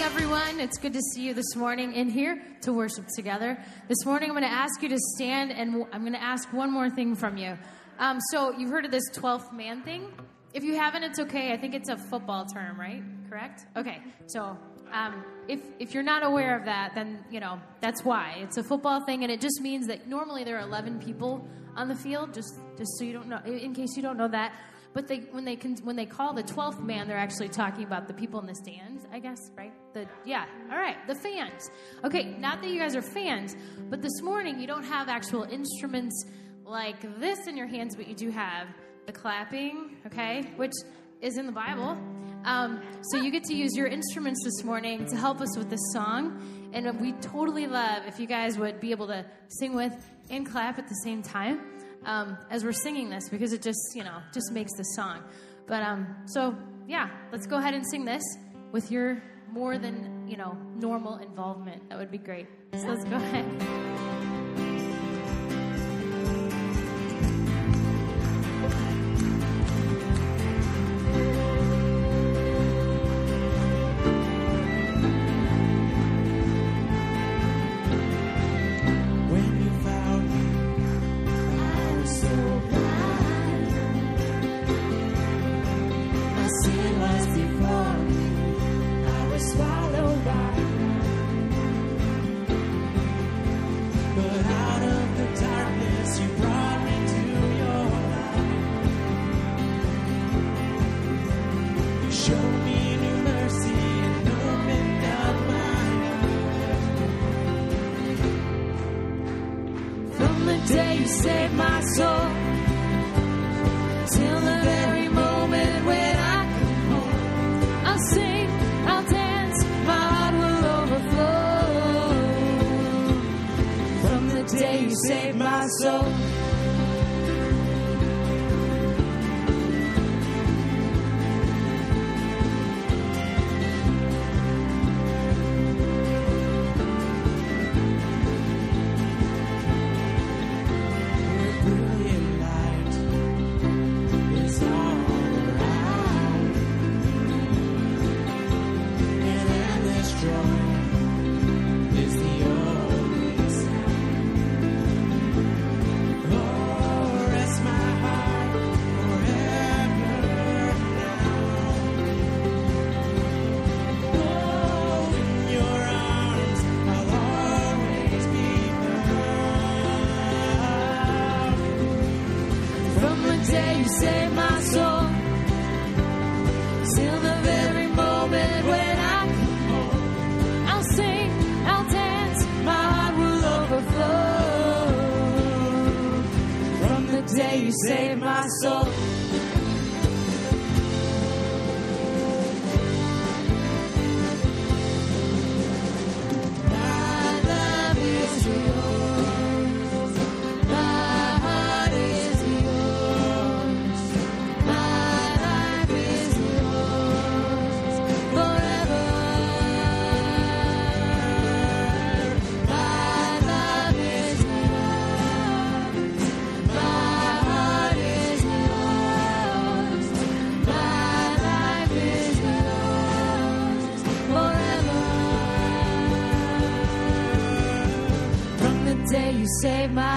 everyone. It's good to see you this morning in here to worship together. This morning, I'm going to ask you to stand, and I'm going to ask one more thing from you. Um, so, you've heard of this 12th man thing? If you haven't, it's okay. I think it's a football term, right? Correct? Okay. So, um, if if you're not aware of that, then you know that's why it's a football thing, and it just means that normally there are 11 people on the field. Just just so you don't know, in case you don't know that. But they, when they can, when they call the twelfth man, they're actually talking about the people in the stands, I guess, right? The yeah, all right, the fans. Okay, not that you guys are fans, but this morning you don't have actual instruments like this in your hands, but you do have the clapping, okay, which is in the Bible. Um, so you get to use your instruments this morning to help us with this song, and we totally love if you guys would be able to sing with and clap at the same time um, as we're singing this because it just, you know, just makes the song. But um, so, yeah, let's go ahead and sing this with your more than, you know, normal involvement. That would be great. So let's go ahead. Day you saved my soul.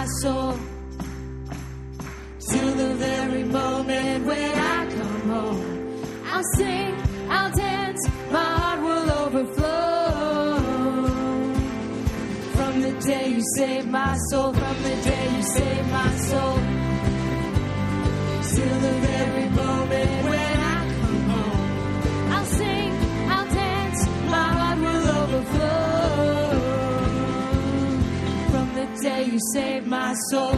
My soul to the very moment when I come home, I'll sing, I'll dance, my heart will overflow. From the day you saved my soul, from the day you saved my soul, till the very moment you saved my soul.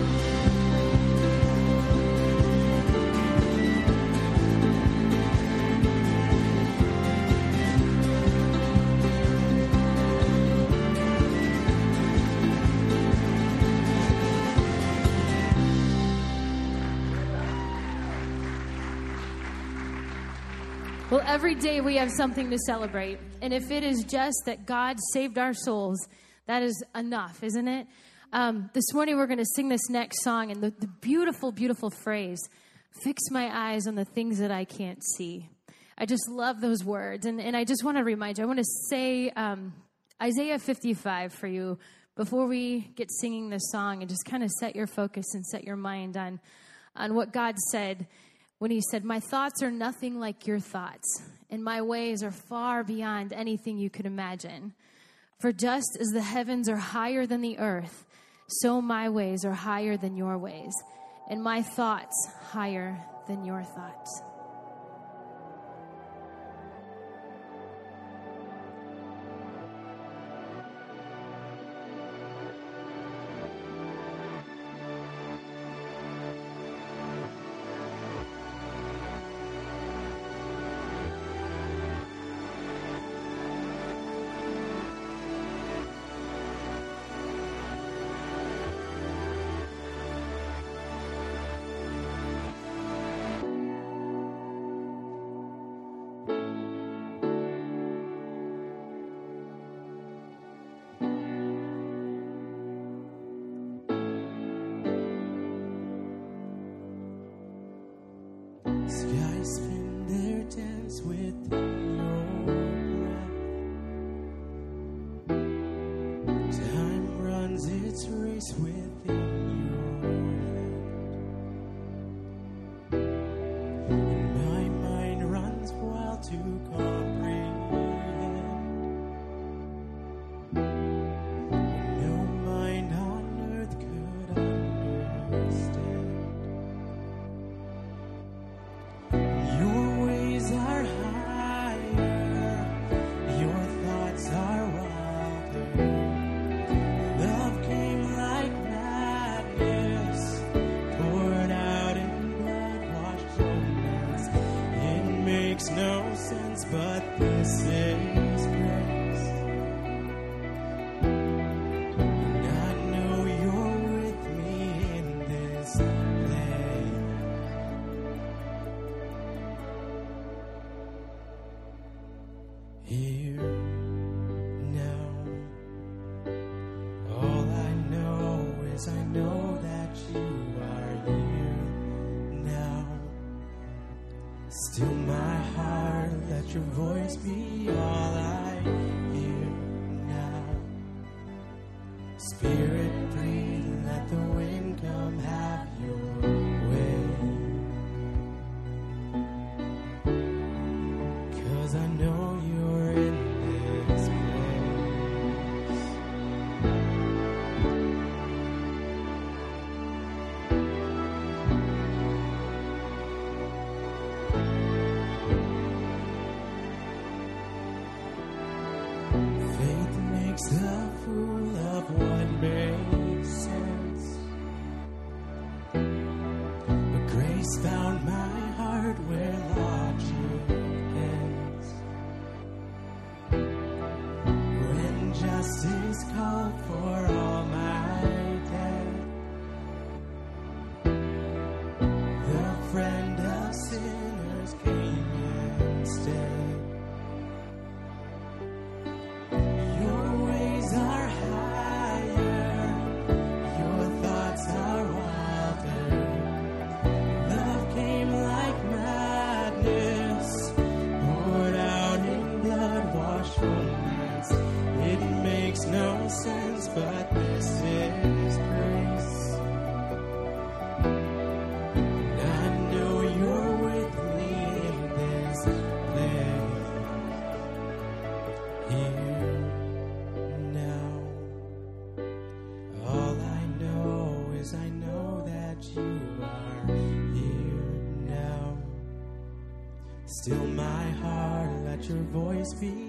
Well, every day we have something to celebrate. And if it is just that God saved our souls, that is enough, isn't it? Um, this morning we're going to sing this next song, and the, the beautiful, beautiful phrase fix my eyes on the things that I can't see. I just love those words. And, and I just want to remind you, I want to say um, Isaiah 55 for you before we get singing this song and just kind of set your focus and set your mind on, on what God said when He said, My thoughts are nothing like your thoughts, and my ways are far beyond anything you could imagine. For just as the heavens are higher than the earth, so my ways are higher than your ways, and my thoughts higher than your thoughts. Skies spin their dance within your voice be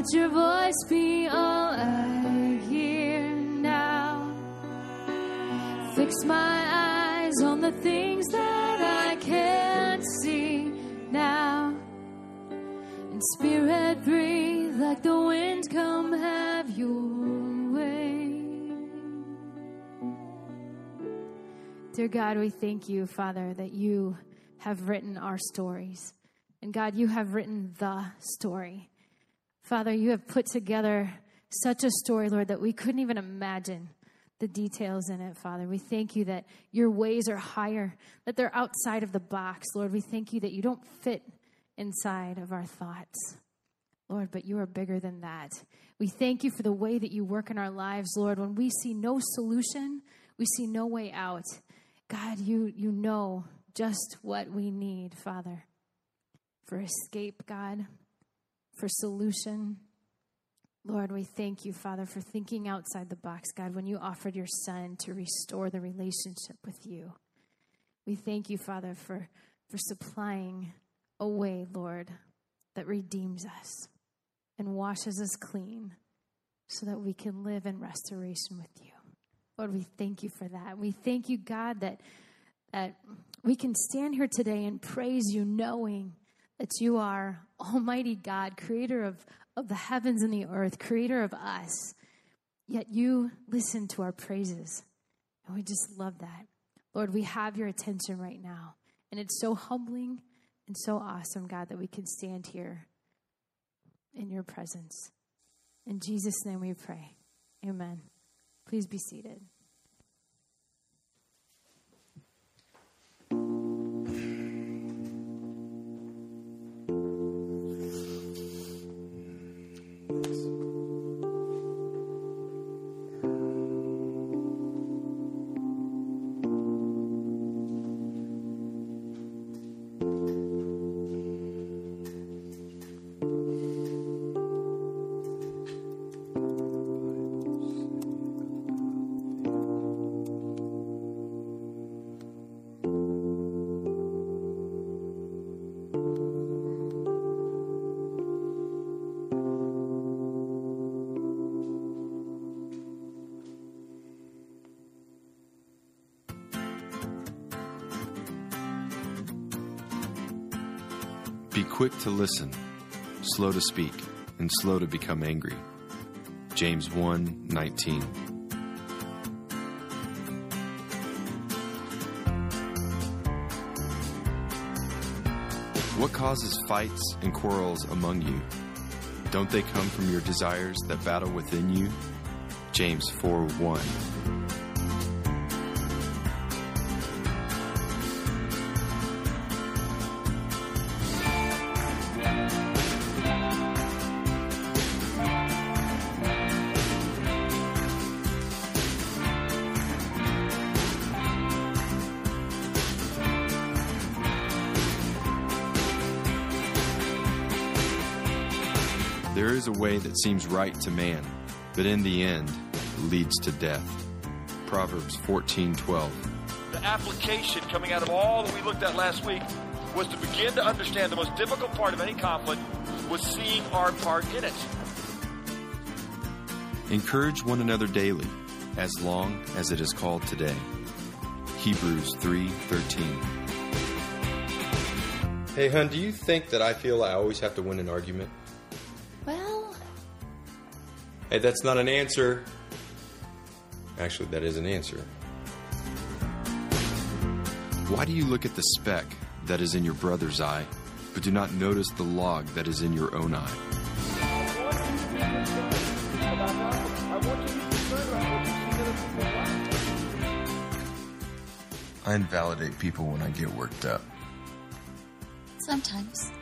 let your voice be all I hear now. Fix my eyes on the things that I can't see now. And spirit breathe like the wind, come have your way. Dear God, we thank you, Father, that you have written our stories. And God, you have written the story. Father, you have put together such a story, Lord, that we couldn't even imagine the details in it, Father. We thank you that your ways are higher, that they're outside of the box, Lord. We thank you that you don't fit inside of our thoughts. Lord, but you are bigger than that. We thank you for the way that you work in our lives, Lord. When we see no solution, we see no way out. God, you, you know just what we need, Father, for escape, God, for solution. Lord, we thank you, Father, for thinking outside the box, God, when you offered your Son to restore the relationship with you. We thank you, Father, for, for supplying a way, Lord, that redeems us and washes us clean so that we can live in restoration with you. Lord, we thank you for that. We thank you, God, that, that we can stand here today and praise you knowing that you are Almighty God, creator of, of the heavens and the earth, creator of us. Yet you listen to our praises. And we just love that. Lord, we have your attention right now. And it's so humbling and so awesome, God, that we can stand here in your presence. In Jesus' name we pray. Amen. Please be seated. Quick to listen, slow to speak, and slow to become angry. James 1 19. What causes fights and quarrels among you? Don't they come from your desires that battle within you? James 4 1. Way that seems right to man, but in the end leads to death. Proverbs 14:12. The application coming out of all that we looked at last week was to begin to understand the most difficult part of any conflict was seeing our part in it. Encourage one another daily, as long as it is called today. Hebrews 3:13. Hey, hun, do you think that I feel I always have to win an argument? Hey, that's not an answer. Actually, that is an answer. Why do you look at the speck that is in your brother's eye, but do not notice the log that is in your own eye? I invalidate people when I get worked up. sometimes,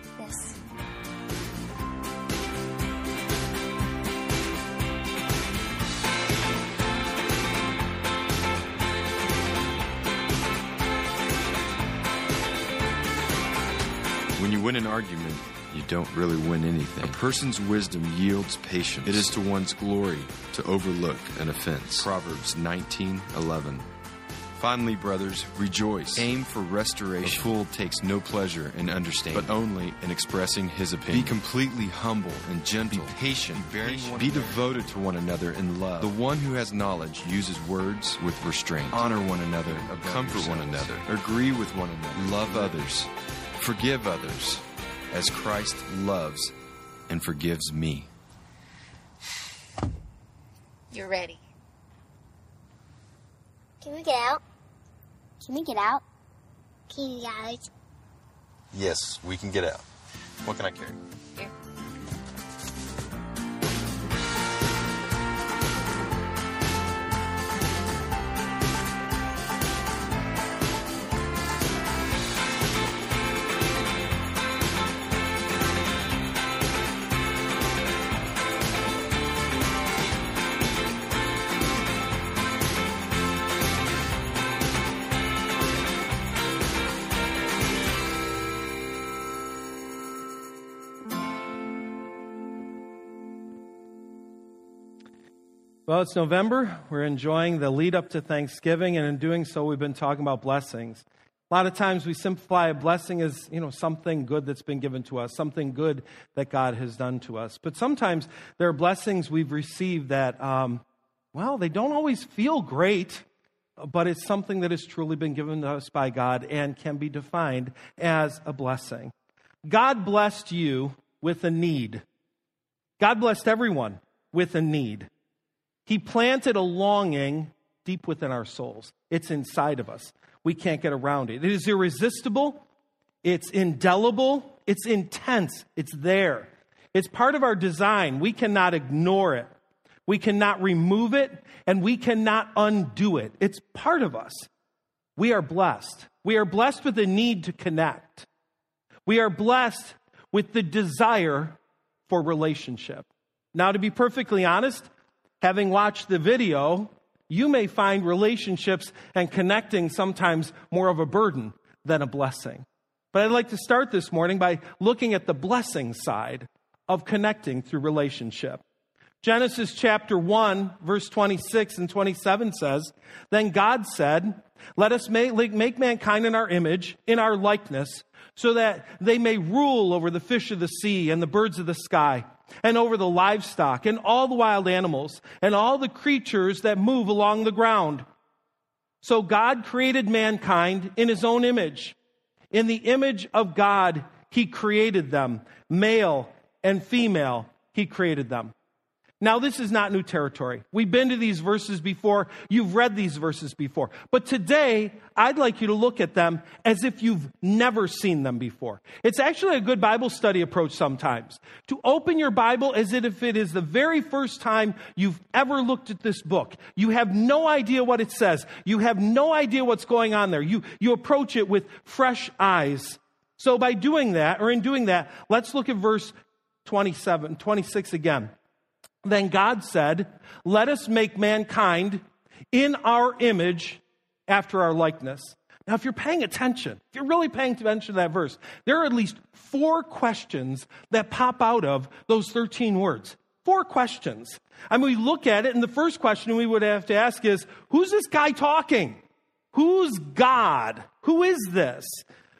win an argument, you don't really win anything. A person's wisdom yields patience. It is to one's glory to overlook an offense. Proverbs 19:11. Finally, brothers, rejoice. Aim for restoration. A fool takes no pleasure in understanding, but only in expressing his opinion. Be completely humble and gentle. Be patient, bearing one Be devoted to one another in love. The one who has knowledge uses words with restraint. Honor one another, comfort one another, agree with one another, love others, forgive others, as Christ loves and forgives me. You're ready. Can we get out? Can we get out? Can you guys? Yes, we can get out. What can I carry? Well, it's November. We're enjoying the lead up to Thanksgiving, and in doing so, we've been talking about blessings. A lot of times we simplify a blessing as, you know, something good that's been given to us, something good that God has done to us. But sometimes there are blessings we've received that, um, well, they don't always feel great, but it's something that has truly been given to us by God and can be defined as a blessing. God blessed you with a need. God blessed everyone with a need. He planted a longing deep within our souls. It's inside of us. We can't get around it. It is irresistible, it's indelible, it's intense, it's there. It's part of our design. We cannot ignore it, we cannot remove it, and we cannot undo it. It's part of us. We are blessed. We are blessed with the need to connect. We are blessed with the desire for relationship. Now, to be perfectly honest, having watched the video, you may find relationships and connecting sometimes more of a burden than a blessing. But I'd like to start this morning by looking at the blessing side of connecting through relationship. Genesis chapter 1, verse 26 and 27 says, Then God said, Let us make, make mankind in our image, in our likeness, so that they may rule over the fish of the sea and the birds of the sky and over the livestock and all the wild animals and all the creatures that move along the ground. So God created mankind in his own image. In the image of God, he created them. Male and female, he created them. Now, this is not new territory. We've been to these verses before. You've read these verses before. But today, I'd like you to look at them as if you've never seen them before. It's actually a good Bible study approach sometimes to open your Bible as if it is the very first time you've ever looked at this book. You have no idea what it says, you have no idea what's going on there. You, you approach it with fresh eyes. So, by doing that, or in doing that, let's look at verse 27, 26 again. Then God said, Let us make mankind in our image after our likeness. Now, if you're paying attention, if you're really paying attention to that verse, there are at least four questions that pop out of those 13 words. Four questions. I mean, we look at it, and the first question we would have to ask is Who's this guy talking? Who's God? Who is this?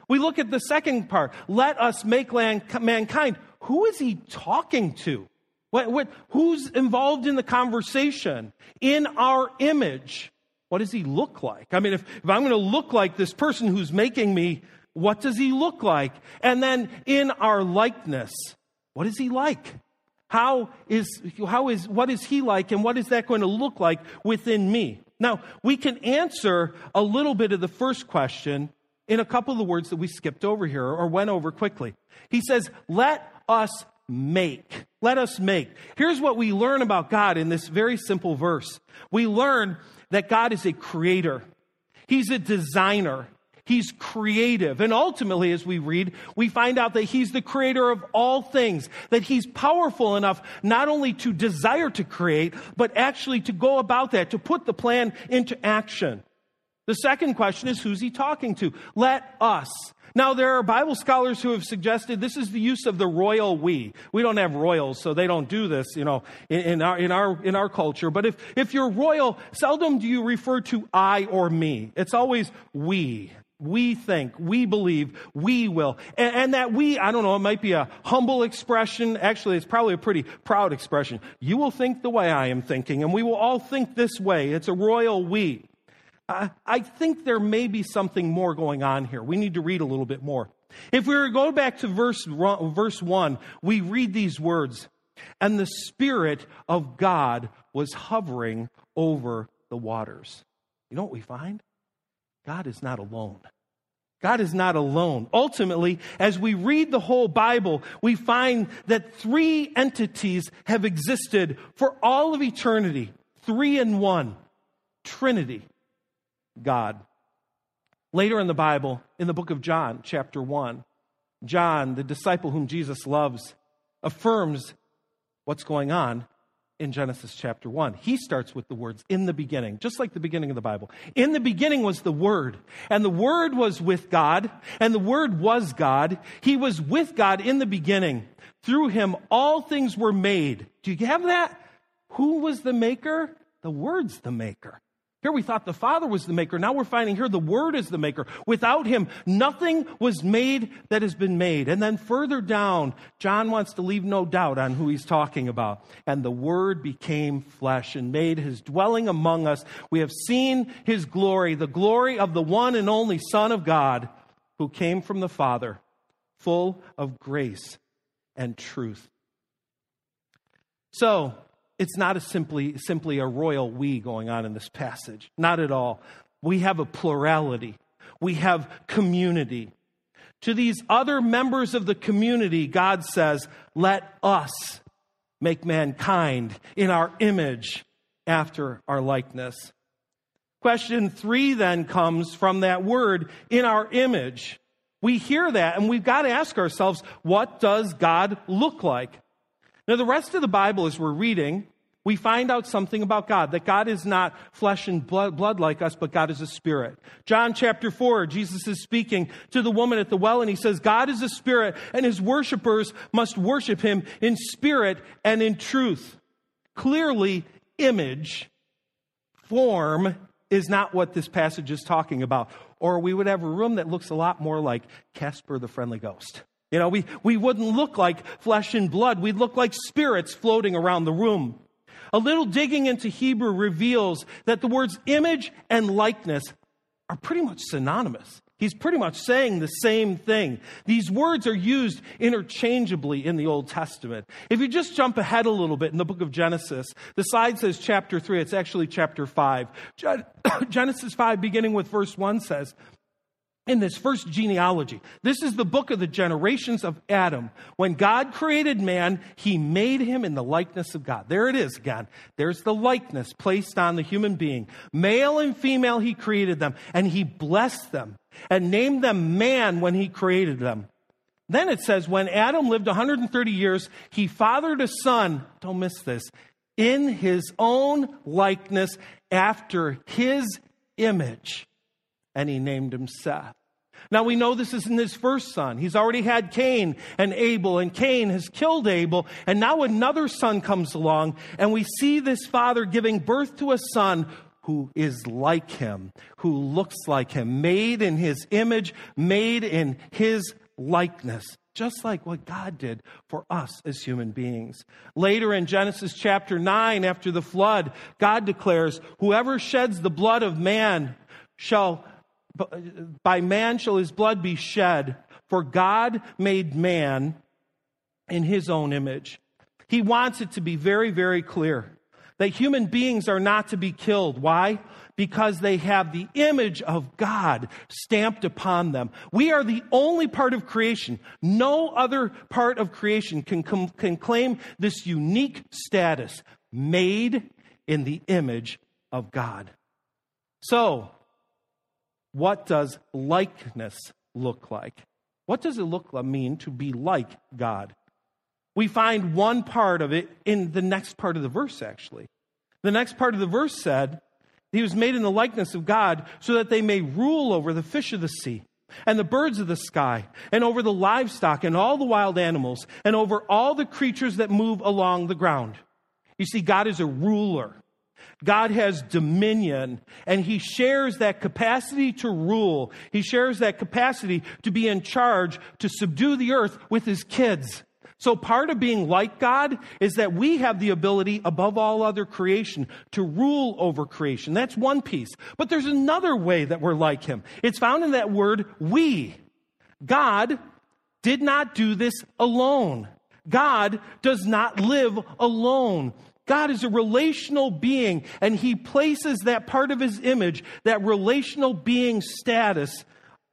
We look at the second part. Let us make mankind. Who is he talking to? What, what, who's involved in the conversation? In our image. What does he look like? I mean, if, if I'm going to look like this person who's making me, what does he look like? And then in our likeness, what is he like? How is, how is, what is he like and what is that going to look like within me? Now, we can answer a little bit of the first question in a couple of the words that we skipped over here or went over quickly. He says, let us make. Let us make. Here's what we learn about God in this very simple verse. We learn that God is a creator. He's a designer. He's creative. And ultimately, as we read, we find out that He's the creator of all things, that He's powerful enough not only to desire to create, but actually to go about that, to put the plan into action. The second question is who's He talking to? Let us. Now, there are Bible scholars who have suggested this is the use of the royal we. We don't have royals, so they don't do this, you know, in, in, our, in, our, in our culture. But if, if you're royal, seldom do you refer to I or me. It's always we. We think, we believe, we will. And, and that we, I don't know, it might be a humble expression. Actually, it's probably a pretty proud expression. You will think the way I am thinking, and we will all think this way. It's a royal we. I, think there may be something more going on here. We need to read a little bit more. If we were to go back to verse, verse 1, we read these words And the Spirit of God was hovering over the waters. You know what we find? God is not alone. God is not alone. Ultimately, as we read the whole Bible, we find that three entities have existed for all of eternity three in one Trinity. God. Later in the Bible, in the book of John, chapter 1, John, the disciple whom Jesus loves, affirms what's going on in Genesis chapter 1. He starts with the words, in the beginning, just like the beginning of the Bible. In the beginning was the Word, and the Word was with God, and the Word was God. He was with God in the beginning. Through him, all things were made. Do you have that? Who was the maker? The Word's the maker. Here we thought the Father was the maker. Now we're finding here the Word is the maker. Without Him, nothing was made that has been made. And then further down, John wants to leave no doubt on who he's talking about. And the Word became flesh and made His dwelling among us. We have seen His glory, the glory of the one and only Son of God who came from the Father, full of grace and truth. So, it's not a simply, simply a royal we going on in this passage. Not at all. We have a plurality, we have community. To these other members of the community, God says, Let us make mankind in our image after our likeness. Question three then comes from that word, in our image. We hear that and we've got to ask ourselves, what does God look like? Now, the rest of the Bible, as we're reading, we find out something about God that God is not flesh and blood, like us, but God is a spirit. John chapter 4, Jesus is speaking to the woman at the well, and he says, God is a spirit, and his worshipers must worship him in spirit and in truth. Clearly, image, form, is not what this passage is talking about. Or we would have a room that looks a lot more like Casper the Friendly Ghost. You know, we, we wouldn't look like flesh and blood. We'd look like spirits floating around the room. A little digging into Hebrew reveals that the words image and likeness are pretty much synonymous. He's pretty much saying the same thing. These words are used interchangeably in the Old Testament. If you just jump ahead a little bit in the book of Genesis, the side says chapter 3, it's actually chapter 5. Genesis 5, beginning with verse 1, says, in this first genealogy. This is the book of the generations of Adam. When God created man, he made him in the likeness of God. There it is again. There's the likeness placed on the human being. Male and female, he created them, and he blessed them and named them man when he created them. Then it says, when Adam lived 130 years, he fathered a son, don't miss this, in his own likeness after his image, and he named him Seth. Now we know this isn't his first son. He's already had Cain and Abel, and Cain has killed Abel, and now another son comes along, and we see this father giving birth to a son who is like him, who looks like him, made in his image, made in his likeness just like what God did for us as human beings. Later in Genesis chapter 9, after the flood, God declares, Whoever sheds the blood of man shall by man shall his blood be shed, for God made man in his own image. He wants it to be very, very clear that human beings are not to be killed. Why? Because they have the image of God stamped upon them. We are the only part of creation. No other part of creation can, com- can claim this unique status made in the image of God. So, what does likeness look like? What does it look like, mean to be like God? We find one part of it in the next part of the verse, actually. The next part of the verse said, He was made in the likeness of God so that they may rule over the fish of the sea and the birds of the sky and over the livestock and all the wild animals and over all the creatures that move along the ground. You see, God is a ruler. God has dominion and he shares that capacity to rule. He shares that capacity to be in charge, to subdue the earth with his kids. So part of being like God is that we have the ability above all other creation to rule over creation. That's one piece. But there's another way that we're like him. It's found in that word we. God did not do this alone. God does not live alone. God is a relational being, and He places that part of His image, that relational being status,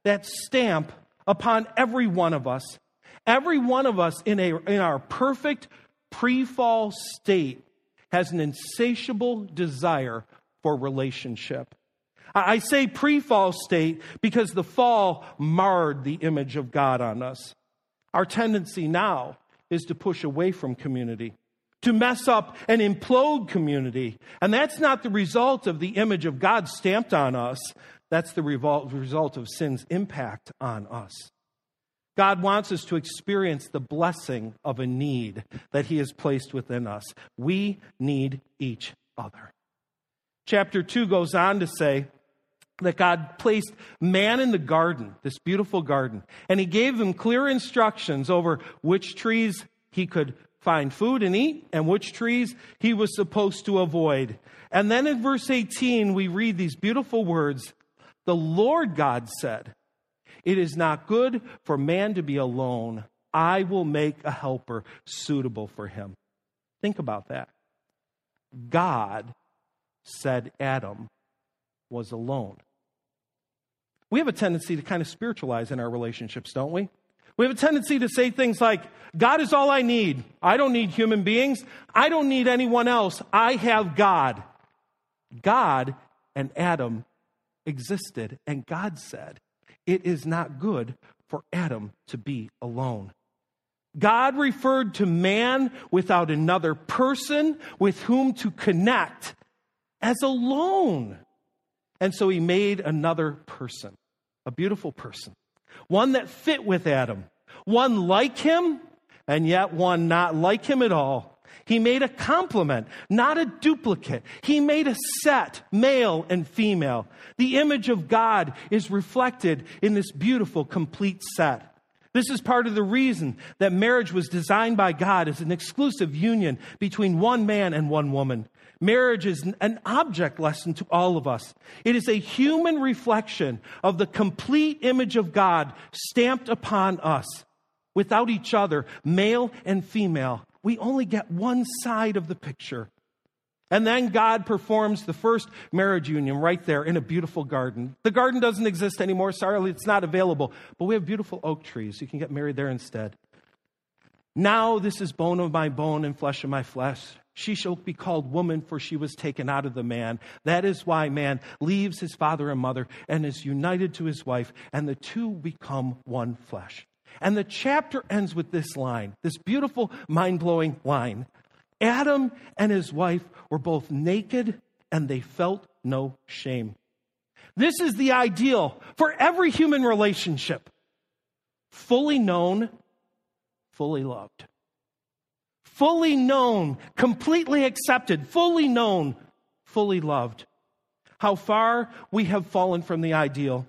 that stamp upon every one of us. Every one of us in, a, in our perfect pre fall state has an insatiable desire for relationship. I say pre fall state because the fall marred the image of God on us. Our tendency now is to push away from community to mess up and implode community. And that's not the result of the image of God stamped on us. That's the result of sin's impact on us. God wants us to experience the blessing of a need that He has placed within us. We need each other. Chapter 2 goes on to say that God placed man in the garden, this beautiful garden, and He gave him clear instructions over which trees he could find food and eat, and which trees he was supposed to avoid. And then in verse 18, we read these beautiful words The Lord God said, It is not good for man to be alone. I will make a helper suitable for him. Think about that. God said Adam was alone. We have a tendency to kind of spiritualize in our relationships, don't we? We have a tendency to say things like, God is all I need. I don't need human beings. I don't need anyone else. I have God. God and Adam existed, and God said, It is not good for Adam to be alone. God referred to man without another person with whom to connect as alone. And so he made another person, a beautiful person one that fit with Adam, one like him, and yet one not like him at all. He made a complement, not a duplicate. He made a set, male and female. The image of God is reflected in this beautiful, complete set. This is part of the reason that marriage was designed by God as an exclusive union between one man and one woman. Marriage is an object lesson to all of us. It is a human reflection of the complete image of God stamped upon us. Without each other, male and female, we only get one side of the picture. And then God performs the first marriage union right there in a beautiful garden. The garden doesn't exist anymore. Sorry, it's not available. But we have beautiful oak trees. You can get married there instead. Now this is bone of my bone and flesh of my flesh. She shall be called woman, for she was taken out of the man. That is why man leaves his father and mother and is united to his wife, and the two become one flesh. And the chapter ends with this line, this beautiful, mind blowing line Adam and his wife were both naked and they felt no shame. This is the ideal for every human relationship fully known, fully loved fully known, completely accepted, fully known, fully loved. How far we have fallen from the ideal.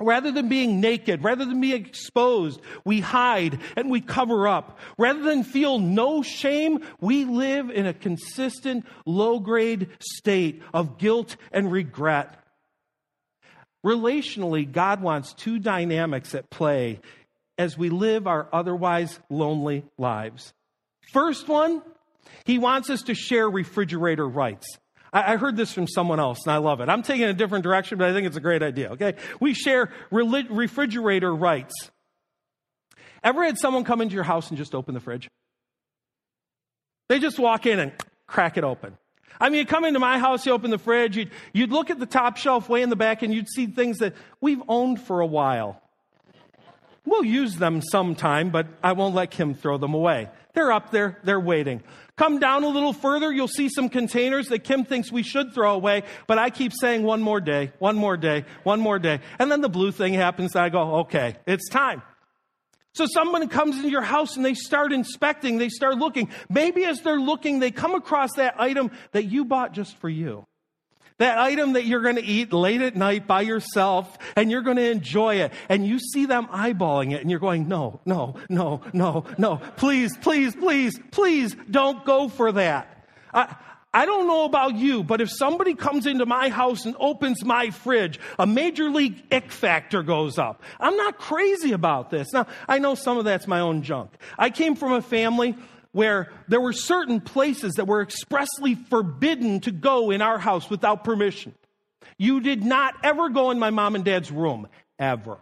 Rather than being naked, rather than being exposed, we hide and we cover up. Rather than feel no shame, we live in a consistent low grade state of guilt and regret. Relationally, God wants two dynamics at play as we live our otherwise lonely lives. First one, he wants us to share refrigerator rights. I, heard this from someone else and I love it. I'm taking a different direction, but I think it's a great idea, okay? We share refrigerator rights. Ever had someone come into your house and just open the fridge? They just walk in and crack it open. I mean, you come into my house, you open the fridge, you'd, you'd look at the top shelf way in the back, and you'd see things that we've owned for a while. We'll use them sometime, but I won't let Kim throw them away. They're up there, they're waiting. Come down a little further, you'll see some containers that Kim thinks we should throw away, but I keep saying one more day, one more day, one more day. And then the blue thing happens, and I go, okay, it's time. So someone comes into your house and they start inspecting, they start looking. Maybe as they're looking, they come across that item that you bought just for you. That item that you're going to eat late at night by yourself and you're going to enjoy it. And you see them eyeballing it and you're going, no, no, no, no, no. Please, please, please, please don't go for that. I, I don't know about you, but if somebody comes into my house and opens my fridge, a major league ick factor goes up. I'm not crazy about this. Now, I know some of that's my own junk. I came from a family where there were certain places that were expressly forbidden to go in our house without permission. You did not ever go in my mom and dad's room, ever.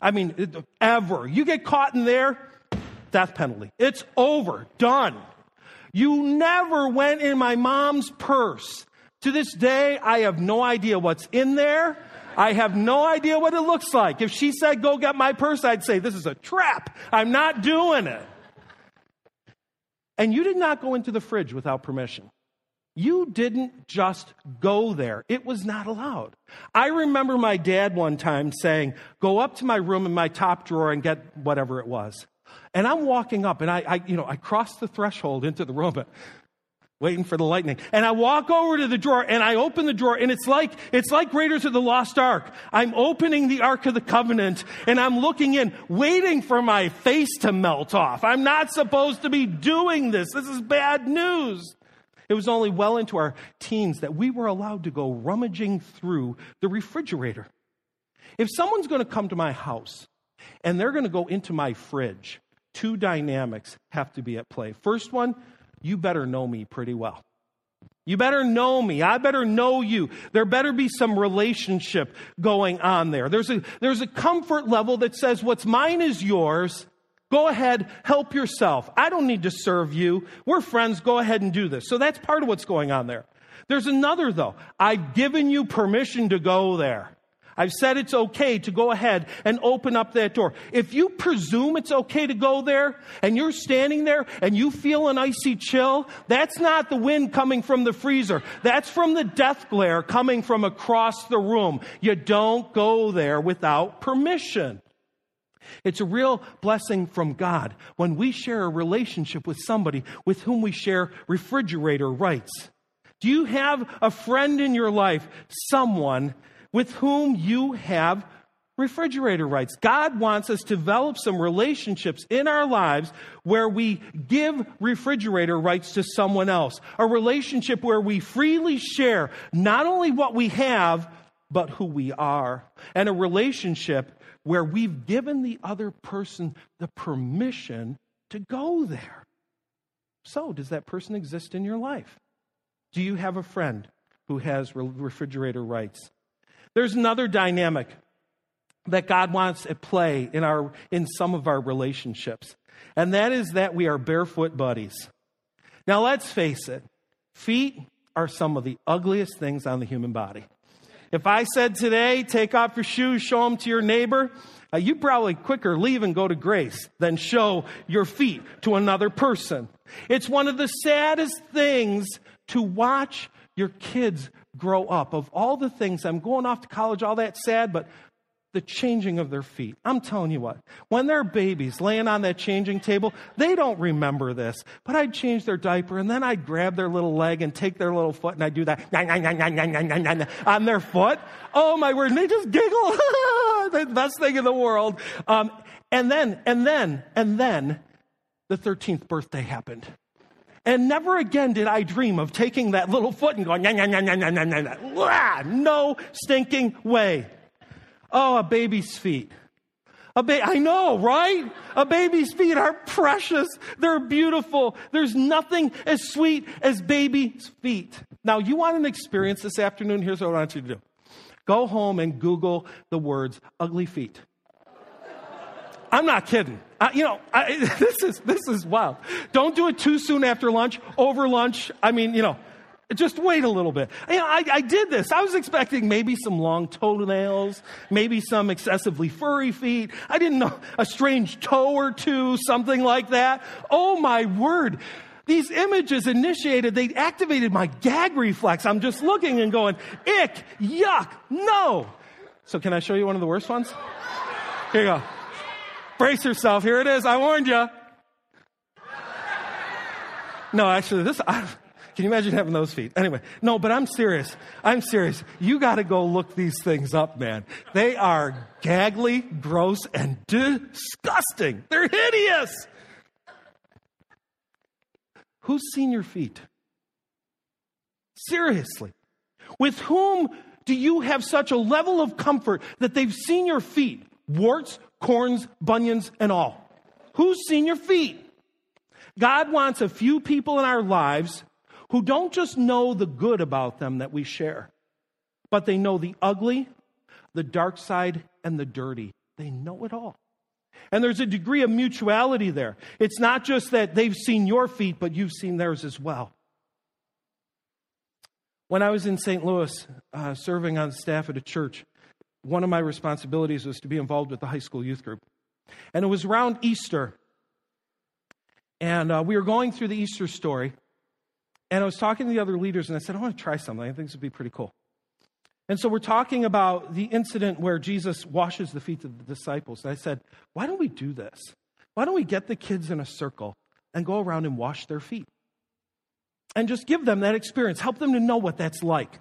I mean, ever. You get caught in there, death penalty. It's over, done. You never went in my mom's purse. To this day, I have no idea what's in there. I have no idea what it looks like. If she said, go get my purse, I'd say, this is a trap. I'm not doing it. And you did not go into the fridge without permission. You didn't just go there. It was not allowed. I remember my dad one time saying, Go up to my room in my top drawer and get whatever it was. And I'm walking up and I, I you know, I cross the threshold into the room waiting for the lightning. And I walk over to the drawer and I open the drawer and it's like, it's like Raiders of the Lost Ark. I'm opening the Ark of the Covenant and I'm looking in, waiting for my face to melt off. I'm not supposed to be doing this. This is bad news. It was only well into our teens that we were allowed to go rummaging through the refrigerator. If someone's going to come to my house and they're going to go into my fridge, two dynamics have to be at play. First one, you better know me pretty well. You better know me. I better know you. There better be some relationship going on there. There's a, there's a comfort level that says what's mine is yours. Go ahead, help yourself. I don't need to serve you. We're friends. Go ahead and do this. So that's part of what's going on there. There's another though. I've given you permission to go there. I've said it's okay to go ahead and open up that door. If you presume it's okay to go there and you're standing there and you feel an icy chill, that's not the wind coming from the freezer. That's from the death glare coming from across the room. You don't go there without permission. It's a real blessing from God when we share a relationship with somebody with whom we share refrigerator rights. Do you have a friend in your life, someone with whom you have refrigerator rights. God wants us to develop some relationships in our lives where we give refrigerator rights to someone else. A relationship where we freely share not only what we have, but who we are. And a relationship where we've given the other person the permission to go there. So, does that person exist in your life? Do you have a friend who has refrigerator rights? There's another dynamic that God wants at play in, our, in some of our relationships, and that is that we are barefoot buddies. Now, let's face it, feet are some of the ugliest things on the human body. If I said today, take off your shoes, show them to your neighbor, uh, you probably quicker leave and go to grace than show your feet to another person. It's one of the saddest things to watch your kids grow up. Of all the things, I'm going off to college, all that sad, but the changing of their feet. I'm telling you what, when they're babies laying on that changing table, they don't remember this. But I'd change their diaper and then I'd grab their little leg and take their little foot and I'd do that on their foot. Oh my word, and they just giggle. the best thing in the world. Um, and then, and then, and then the 13th birthday happened. And never again did I dream of taking that little foot and going, no stinking way. Oh, a baby's feet. A ba- I know, right? A baby's feet are precious. They're beautiful. There's nothing as sweet as baby's feet. Now, you want an experience this afternoon? Here's what I want you to do go home and Google the words ugly feet. I'm not kidding. You know, I, this is this is wild. Don't do it too soon after lunch, over lunch. I mean, you know, just wait a little bit. You know, I, I did this. I was expecting maybe some long toenails, maybe some excessively furry feet. I didn't know a strange toe or two, something like that. Oh my word. These images initiated, they activated my gag reflex. I'm just looking and going, ick, yuck, no. So, can I show you one of the worst ones? Here you go. Brace yourself. Here it is. I warned you. No, actually, this, I, can you imagine having those feet? Anyway, no, but I'm serious. I'm serious. You got to go look these things up, man. They are gaggly, gross, and disgusting. They're hideous. Who's seen your feet? Seriously. With whom do you have such a level of comfort that they've seen your feet? Warts, corns, bunions, and all. Who's seen your feet? God wants a few people in our lives who don't just know the good about them that we share, but they know the ugly, the dark side, and the dirty. They know it all. And there's a degree of mutuality there. It's not just that they've seen your feet, but you've seen theirs as well. When I was in St. Louis uh, serving on staff at a church, one of my responsibilities was to be involved with the high school youth group. And it was around Easter. And uh, we were going through the Easter story. And I was talking to the other leaders, and I said, I want to try something. I think this would be pretty cool. And so we're talking about the incident where Jesus washes the feet of the disciples. And I said, Why don't we do this? Why don't we get the kids in a circle and go around and wash their feet? And just give them that experience, help them to know what that's like.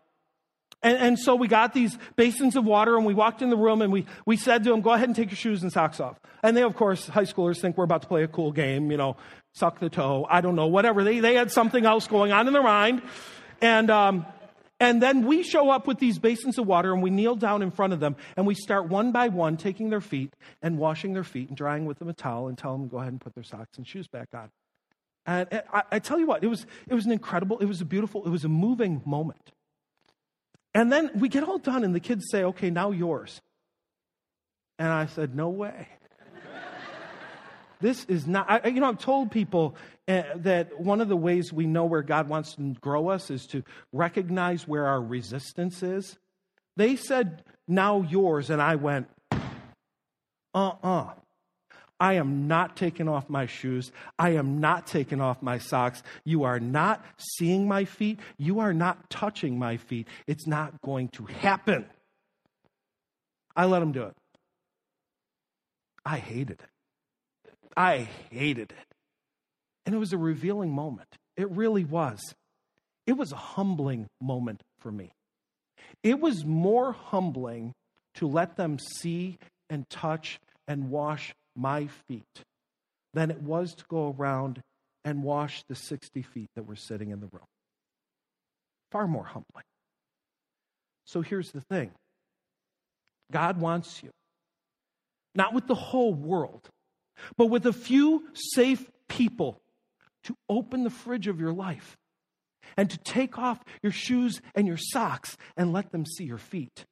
And, and, so we got these basins of water and we walked in the room and we, we said to them, go ahead and take your shoes and socks off. And they, of course, high schoolers think we're about to play a cool game, you know, suck the toe, I don't know, whatever. They, they had something else going on in their mind. And, um, and then we show up with these basins of water and we kneel down in front of them and we start one by one taking their feet and washing their feet and drying with them a towel and tell them to go ahead and put their socks and shoes back on. And I, I tell you what, it was, it was an incredible, it was a beautiful, it was a moving moment. And then we get all done, and the kids say, okay, now yours. And I said, no way. this is not, I, you know, I've told people uh, that one of the ways we know where God wants to grow us is to recognize where our resistance is. They said, now yours. And I went, uh uh-uh. uh I am not taking off my shoes. I am not taking off my socks. You are not seeing my feet. You are not touching my feet. It's not going to happen. I let him do it. I hated it. I hated it. And it was a revealing moment. It really was. It was a humbling moment for me. It was more humbling to let them see and touch and wash my feet than it was to go around and wash the 60 feet that were sitting in the room. Far more humbling. So here's the thing God wants you, not with the whole world, but with a few safe people to open the fridge of your life and to take off your shoes and your socks and let them see your feet.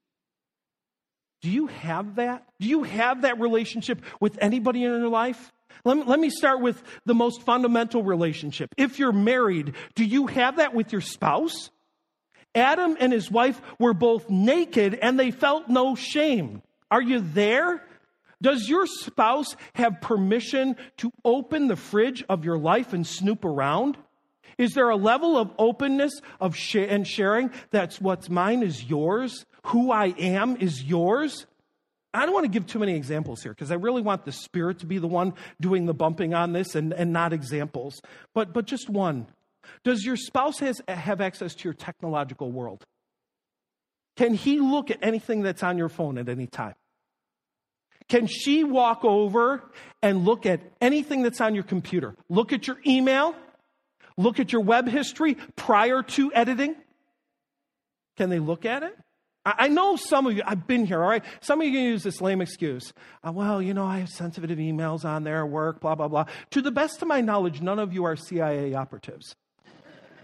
Do you have that? Do you have that relationship with anybody in your life? Let me, let me start with the most fundamental relationship. If you're married, do you have that with your spouse? Adam and his wife were both naked and they felt no shame. Are you there? Does your spouse have permission to open the fridge of your life and snoop around? Is there a level of openness of sh- and sharing that's what's mine is yours? Who I am is yours? I don't want to give too many examples here because I really want the Spirit to be the one doing the bumping on this and, and not examples. But, but just one. Does your spouse has, have access to your technological world? Can he look at anything that's on your phone at any time? Can she walk over and look at anything that's on your computer? Look at your email, look at your web history prior to editing? Can they look at it? I know some of you, I've been here, all right? Some of you use this lame excuse. Uh, well, you know, I have sensitive emails on there, work, blah, blah, blah. To the best of my knowledge, none of you are CIA operatives.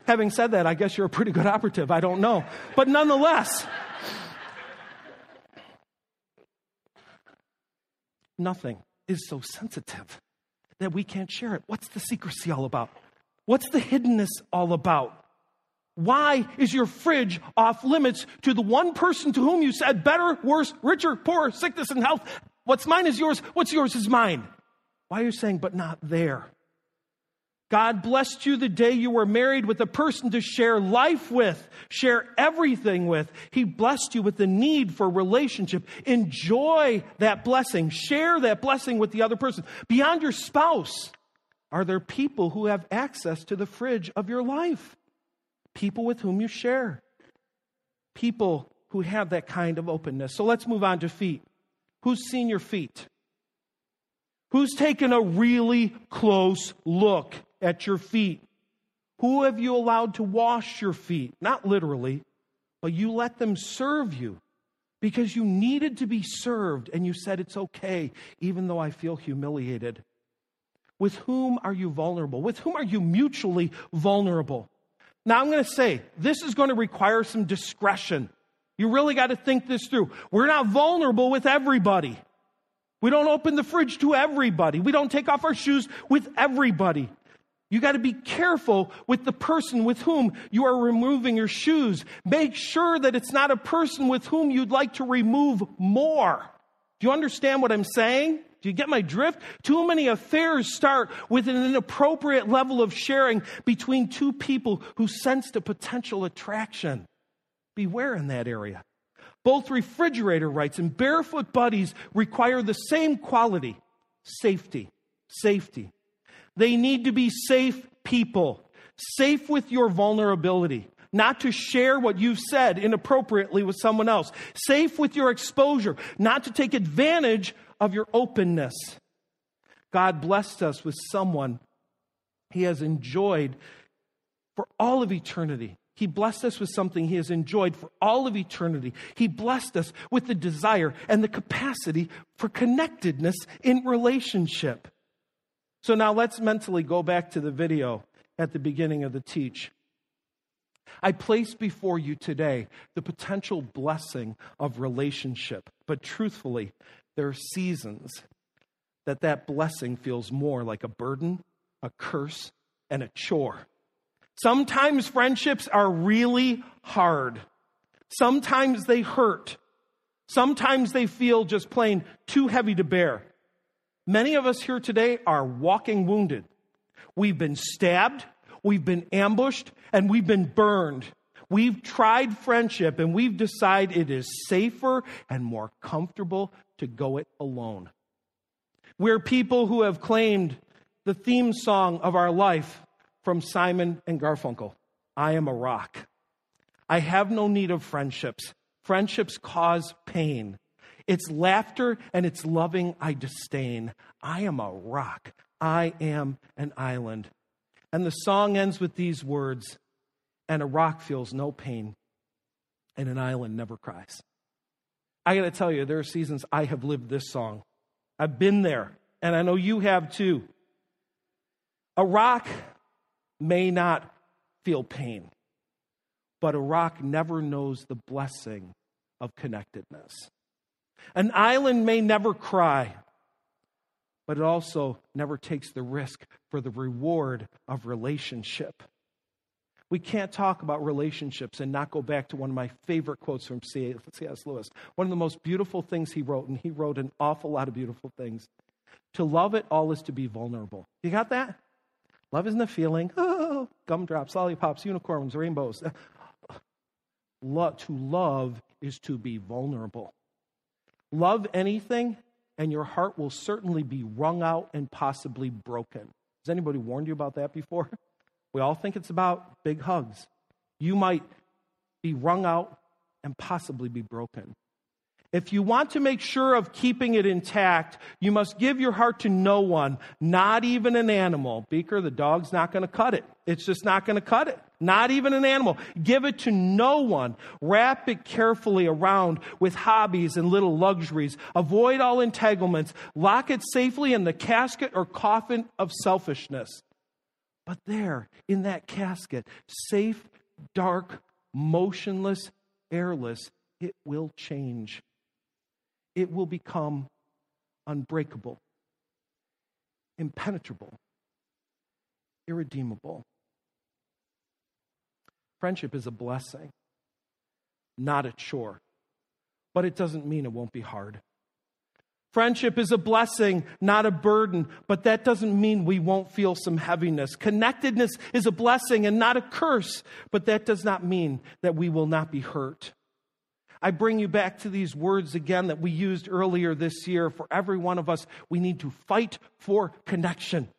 Having said that, I guess you're a pretty good operative. I don't know. But nonetheless, nothing is so sensitive that we can't share it. What's the secrecy all about? What's the hiddenness all about? Why is your fridge off limits to the one person to whom you said better, worse, richer, poorer, sickness, and health? What's mine is yours. What's yours is mine. Why are you saying, but not there? God blessed you the day you were married with a person to share life with, share everything with. He blessed you with the need for relationship. Enjoy that blessing. Share that blessing with the other person. Beyond your spouse, are there people who have access to the fridge of your life? People with whom you share, people who have that kind of openness. So let's move on to feet. Who's seen your feet? Who's taken a really close look at your feet? Who have you allowed to wash your feet? Not literally, but you let them serve you because you needed to be served and you said it's okay, even though I feel humiliated. With whom are you vulnerable? With whom are you mutually vulnerable? Now, I'm going to say this is going to require some discretion. You really got to think this through. We're not vulnerable with everybody. We don't open the fridge to everybody. We don't take off our shoes with everybody. You got to be careful with the person with whom you are removing your shoes. Make sure that it's not a person with whom you'd like to remove more. Do you understand what I'm saying? Do you get my drift? Too many affairs start with an inappropriate level of sharing between two people who sensed a potential attraction. Beware in that area. Both refrigerator rights and barefoot buddies require the same quality safety. Safety. They need to be safe people, safe with your vulnerability not to share what you've said inappropriately with someone else. Safe with your exposure, not to take advantage of your openness. God blessed us with someone he has enjoyed for all of eternity. He blessed us with something he has enjoyed for all of eternity. He blessed us with the desire and the capacity for connectedness in relationship. So now let's mentally go back to the video at the beginning of the teach. I place before you today the potential blessing of relationship, but truthfully, there are seasons that that blessing feels more like a burden, a curse, and a chore. Sometimes friendships are really hard. Sometimes they hurt. Sometimes they feel just plain too heavy to bear. Many of us here today are walking wounded. We've been stabbed, we've been ambushed, and we've been burned. We've tried friendship and we've decided it is safer and more comfortable to go it alone. We're people who have claimed the theme song of our life from Simon and Garfunkel I am a rock. I have no need of friendships. Friendships cause pain. It's laughter and it's loving I disdain. I am a rock. I am an island. And the song ends with these words And a rock feels no pain, and an island never cries. I got to tell you, there are seasons I have lived this song. I've been there, and I know you have too. A rock may not feel pain, but a rock never knows the blessing of connectedness. An island may never cry, but it also never takes the risk for the reward of relationship. We can't talk about relationships and not go back to one of my favorite quotes from C.S. Lewis. One of the most beautiful things he wrote, and he wrote an awful lot of beautiful things. To love it all is to be vulnerable. You got that? Love isn't a feeling. Oh, gumdrops, lollipops, unicorns, rainbows. to love is to be vulnerable. Love anything, and your heart will certainly be wrung out and possibly broken. Has anybody warned you about that before? We all think it's about big hugs. You might be wrung out and possibly be broken. If you want to make sure of keeping it intact, you must give your heart to no one, not even an animal. Beaker, the dog's not going to cut it. It's just not going to cut it. Not even an animal. Give it to no one. Wrap it carefully around with hobbies and little luxuries. Avoid all entanglements. Lock it safely in the casket or coffin of selfishness. But there, in that casket, safe, dark, motionless, airless, it will change. It will become unbreakable, impenetrable, irredeemable. Friendship is a blessing, not a chore. But it doesn't mean it won't be hard. Friendship is a blessing, not a burden, but that doesn't mean we won't feel some heaviness. Connectedness is a blessing and not a curse, but that does not mean that we will not be hurt. I bring you back to these words again that we used earlier this year. For every one of us, we need to fight for connection.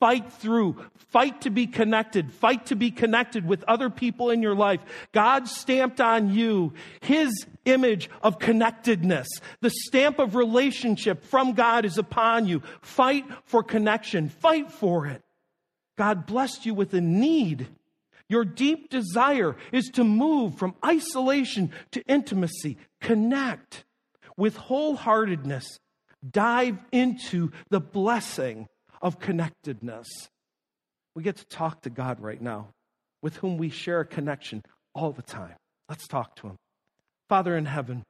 Fight through, fight to be connected, fight to be connected with other people in your life. God stamped on you His image of connectedness. The stamp of relationship from God is upon you. Fight for connection, fight for it. God blessed you with a need. Your deep desire is to move from isolation to intimacy. Connect with wholeheartedness. Dive into the blessing of connectedness. We get to talk to God right now, with whom we share a connection all the time. Let's talk to Him. Father in heaven,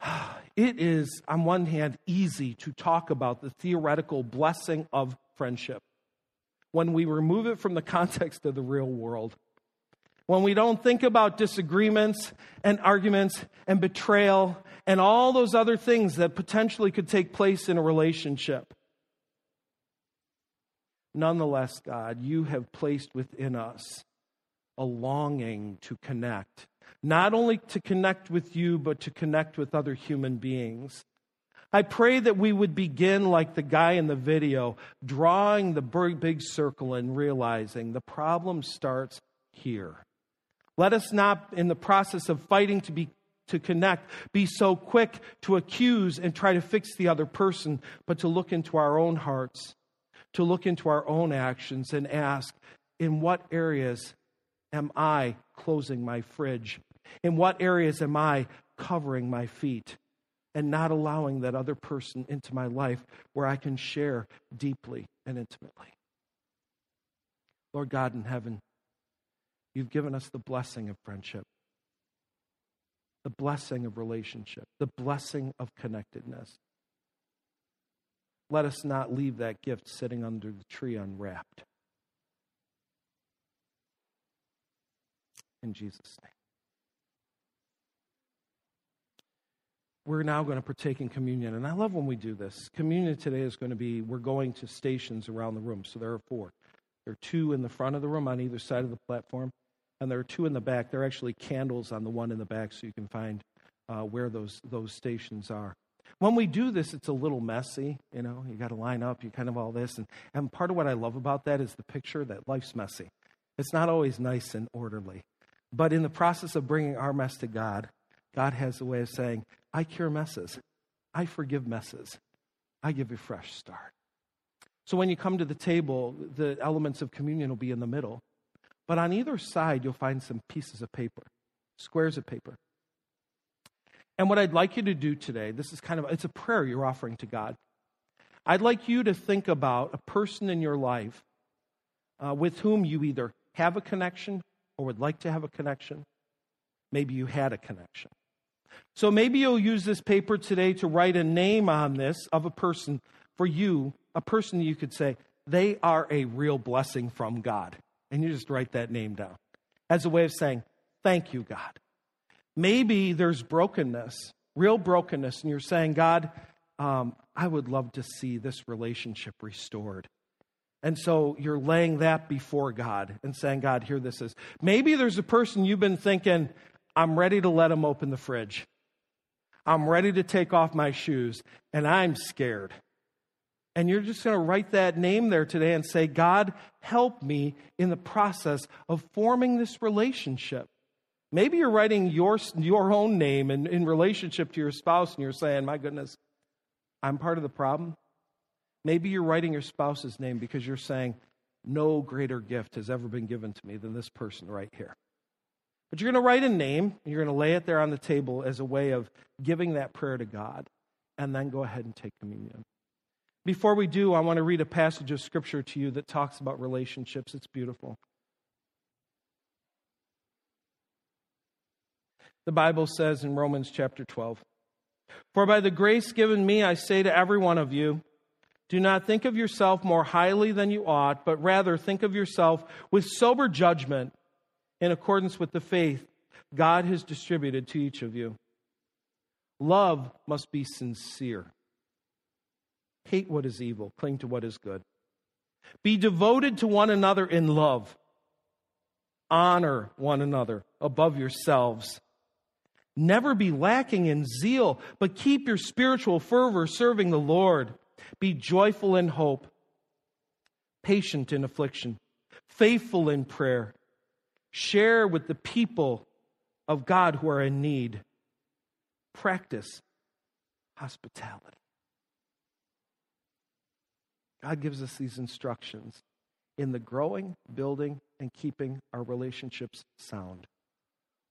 it is, on one hand, easy to talk about the theoretical blessing of friendship when we remove it from the context of the real world. When we don't think about disagreements and arguments and betrayal and all those other things that potentially could take place in a relationship. Nonetheless, God, you have placed within us a longing to connect, not only to connect with you, but to connect with other human beings. I pray that we would begin like the guy in the video, drawing the big circle and realizing the problem starts here. Let us not, in the process of fighting to be to connect, be so quick to accuse and try to fix the other person, but to look into our own hearts, to look into our own actions and ask, in what areas am I closing my fridge? In what areas am I covering my feet? And not allowing that other person into my life where I can share deeply and intimately. Lord God in heaven, you've given us the blessing of friendship the blessing of relationship, the blessing of connectedness. Let us not leave that gift sitting under the tree unwrapped. In Jesus' name. We're now going to partake in communion. And I love when we do this. Communion today is going to be, we're going to stations around the room. So there are four. There are two in the front of the room on either side of the platform and there are two in the back. There are actually candles on the one in the back, so you can find uh, where those those stations are. When we do this, it's a little messy. You know, you got to line up. You kind of all this, and and part of what I love about that is the picture that life's messy. It's not always nice and orderly, but in the process of bringing our mess to God, God has a way of saying, I cure messes. I forgive messes. I give you a fresh start. So when you come to the table, the elements of communion will be in the middle. But on either side, you'll find some pieces of paper, squares of paper. And what I'd like you to do today, this is kind of it's a prayer you're offering to God. I'd like you to think about a person in your life uh, with whom you either have a connection or would like to have a connection. Maybe you had a connection. So maybe you'll use this paper today to write a name on this of a person for you, a person you could say, they are a real blessing from God. And you just write that name down as a way of saying, Thank you, God. Maybe there's brokenness, real brokenness, and you're saying, God, um, I would love to see this relationship restored. And so you're laying that before God and saying, God, here this is. Maybe there's a person you've been thinking, I'm ready to let him open the fridge. I'm ready to take off my shoes, and I'm scared. And you're just going to write that name there today and say, God, help me in the process of forming this relationship. Maybe you're writing your, your own name in, in relationship to your spouse, and you're saying, My goodness, I'm part of the problem. Maybe you're writing your spouse's name because you're saying, No greater gift has ever been given to me than this person right here. But you're going to write a name, and you're going to lay it there on the table as a way of giving that prayer to God, and then go ahead and take communion. Before we do, I want to read a passage of scripture to you that talks about relationships. It's beautiful. The Bible says in Romans chapter 12 For by the grace given me, I say to every one of you, do not think of yourself more highly than you ought, but rather think of yourself with sober judgment in accordance with the faith God has distributed to each of you. Love must be sincere. Hate what is evil, cling to what is good. Be devoted to one another in love. Honor one another above yourselves. Never be lacking in zeal, but keep your spiritual fervor serving the Lord. Be joyful in hope, patient in affliction, faithful in prayer. Share with the people of God who are in need. Practice hospitality. God gives us these instructions in the growing, building, and keeping our relationships sound.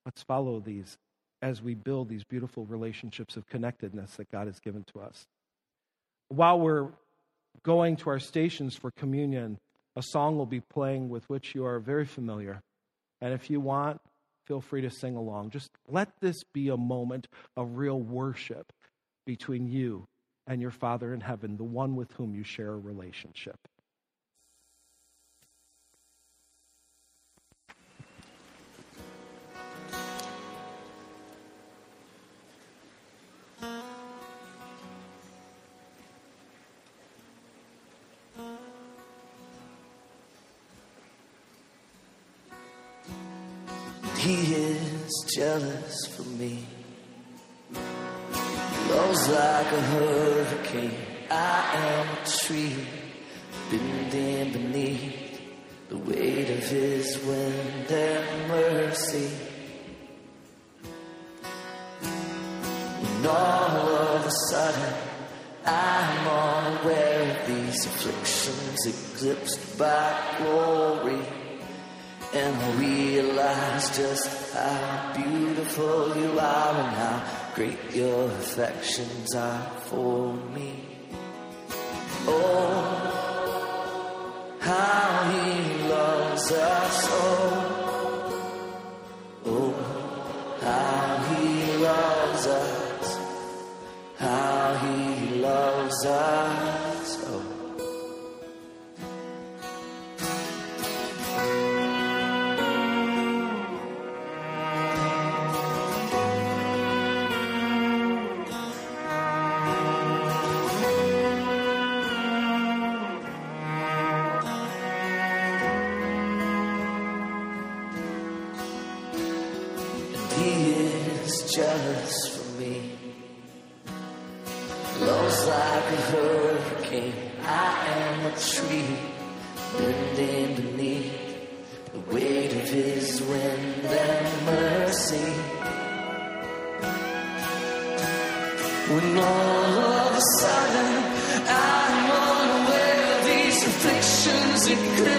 Let's follow these as we build these beautiful relationships of connectedness that God has given to us. While we're going to our stations for communion, a song will be playing with which you are very familiar. And if you want, feel free to sing along. Just let this be a moment of real worship between you and your Father in heaven, the one with whom you share a relationship. He is jealous for me. Blows like a hurricane. Tree bending beneath the weight of His wind and mercy. And all of a sudden, I'm unaware of these afflictions eclipsed by glory. And I realize just how beautiful you are and how great your affections are for me. Oh, how he loves us. Jealous for me. Blows like a hurricane. I am a tree bending beneath the weight of his wind and mercy. when all of a sudden I'm unaware of these afflictions eclipsed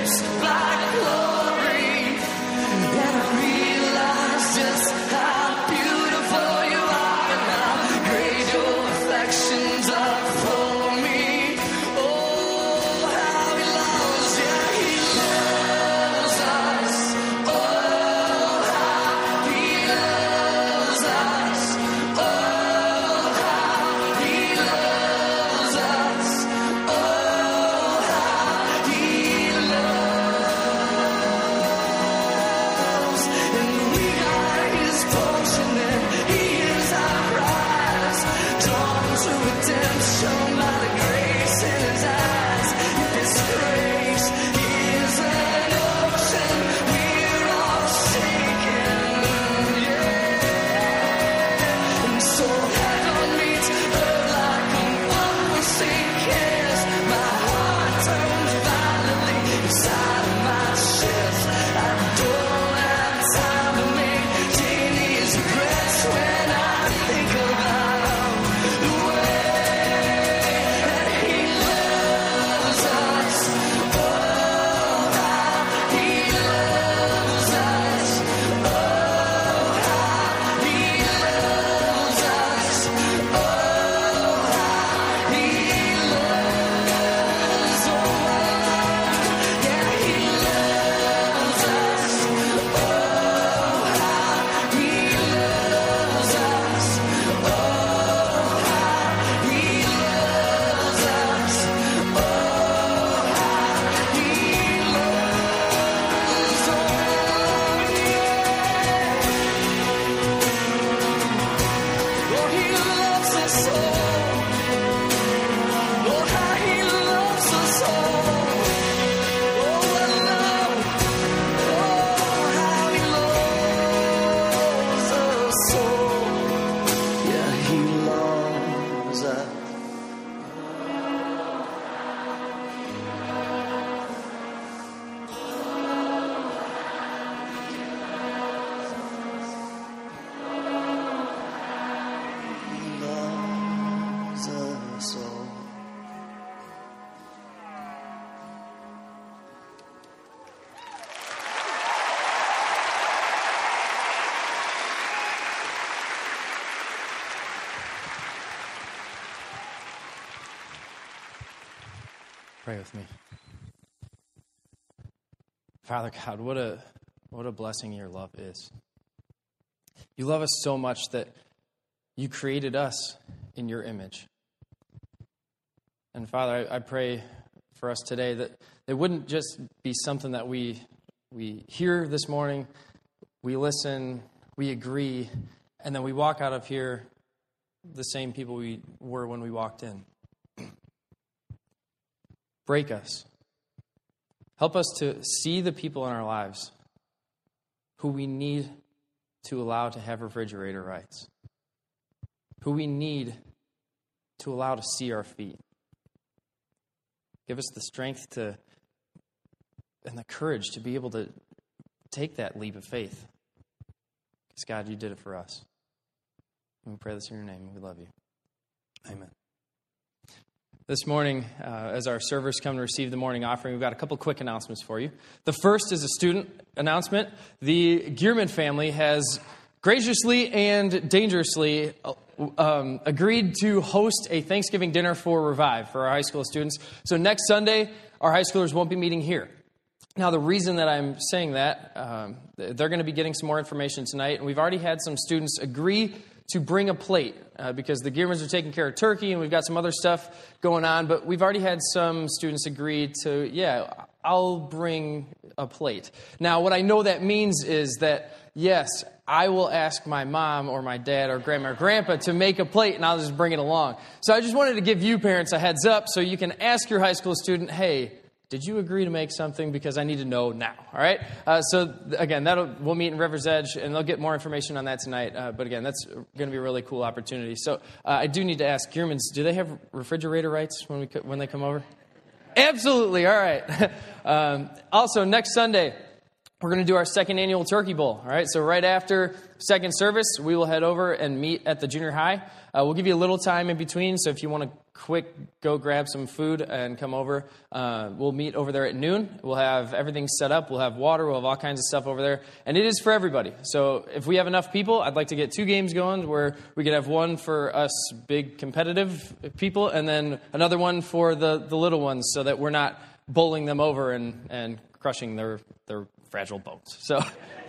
Pray with me. Father God, what a what a blessing your love is. You love us so much that you created us in your image. And Father, I, I pray for us today that it wouldn't just be something that we we hear this morning, we listen, we agree, and then we walk out of here the same people we were when we walked in. Break us. Help us to see the people in our lives who we need to allow to have refrigerator rights, who we need to allow to see our feet. Give us the strength to and the courage to be able to take that leap of faith. Because, God, you did it for us. And we pray this in your name. We love you. Amen. This morning, uh, as our servers come to receive the morning offering, we've got a couple quick announcements for you. The first is a student announcement. The Gearman family has graciously and dangerously um, agreed to host a Thanksgiving dinner for Revive for our high school students. So next Sunday, our high schoolers won't be meeting here. Now, the reason that I'm saying that, um, they're going to be getting some more information tonight, and we've already had some students agree to bring a plate uh, because the Gearmans are taking care of turkey and we've got some other stuff going on. But we've already had some students agree to, yeah, I'll bring a plate. Now, what I know that means is that, yes, I will ask my mom or my dad or grandma or grandpa to make a plate and I'll just bring it along. So I just wanted to give you parents a heads up so you can ask your high school student, hey, did you agree to make something? Because I need to know now. All right. Uh, so again, that'll we'll meet in Rivers Edge, and they'll get more information on that tonight. Uh, but again, that's going to be a really cool opportunity. So uh, I do need to ask Gearmans, do they have refrigerator rights when we when they come over? Absolutely. All right. um, also, next Sunday. we're going to do our second annual turkey bowl. All right, so right after second service, we will head over and meet at the junior high. Uh, we'll give you a little time in between, so if you want to quick go grab some food and come over, uh, we'll meet over there at noon. We'll have everything set up. We'll have water. We'll have all kinds of stuff over there, and it is for everybody. So if we have enough people, I'd like to get two games going where we could have one for us big competitive people, and then another one for the the little ones, so that we're not bowling them over and and crushing their their fragile bones. So.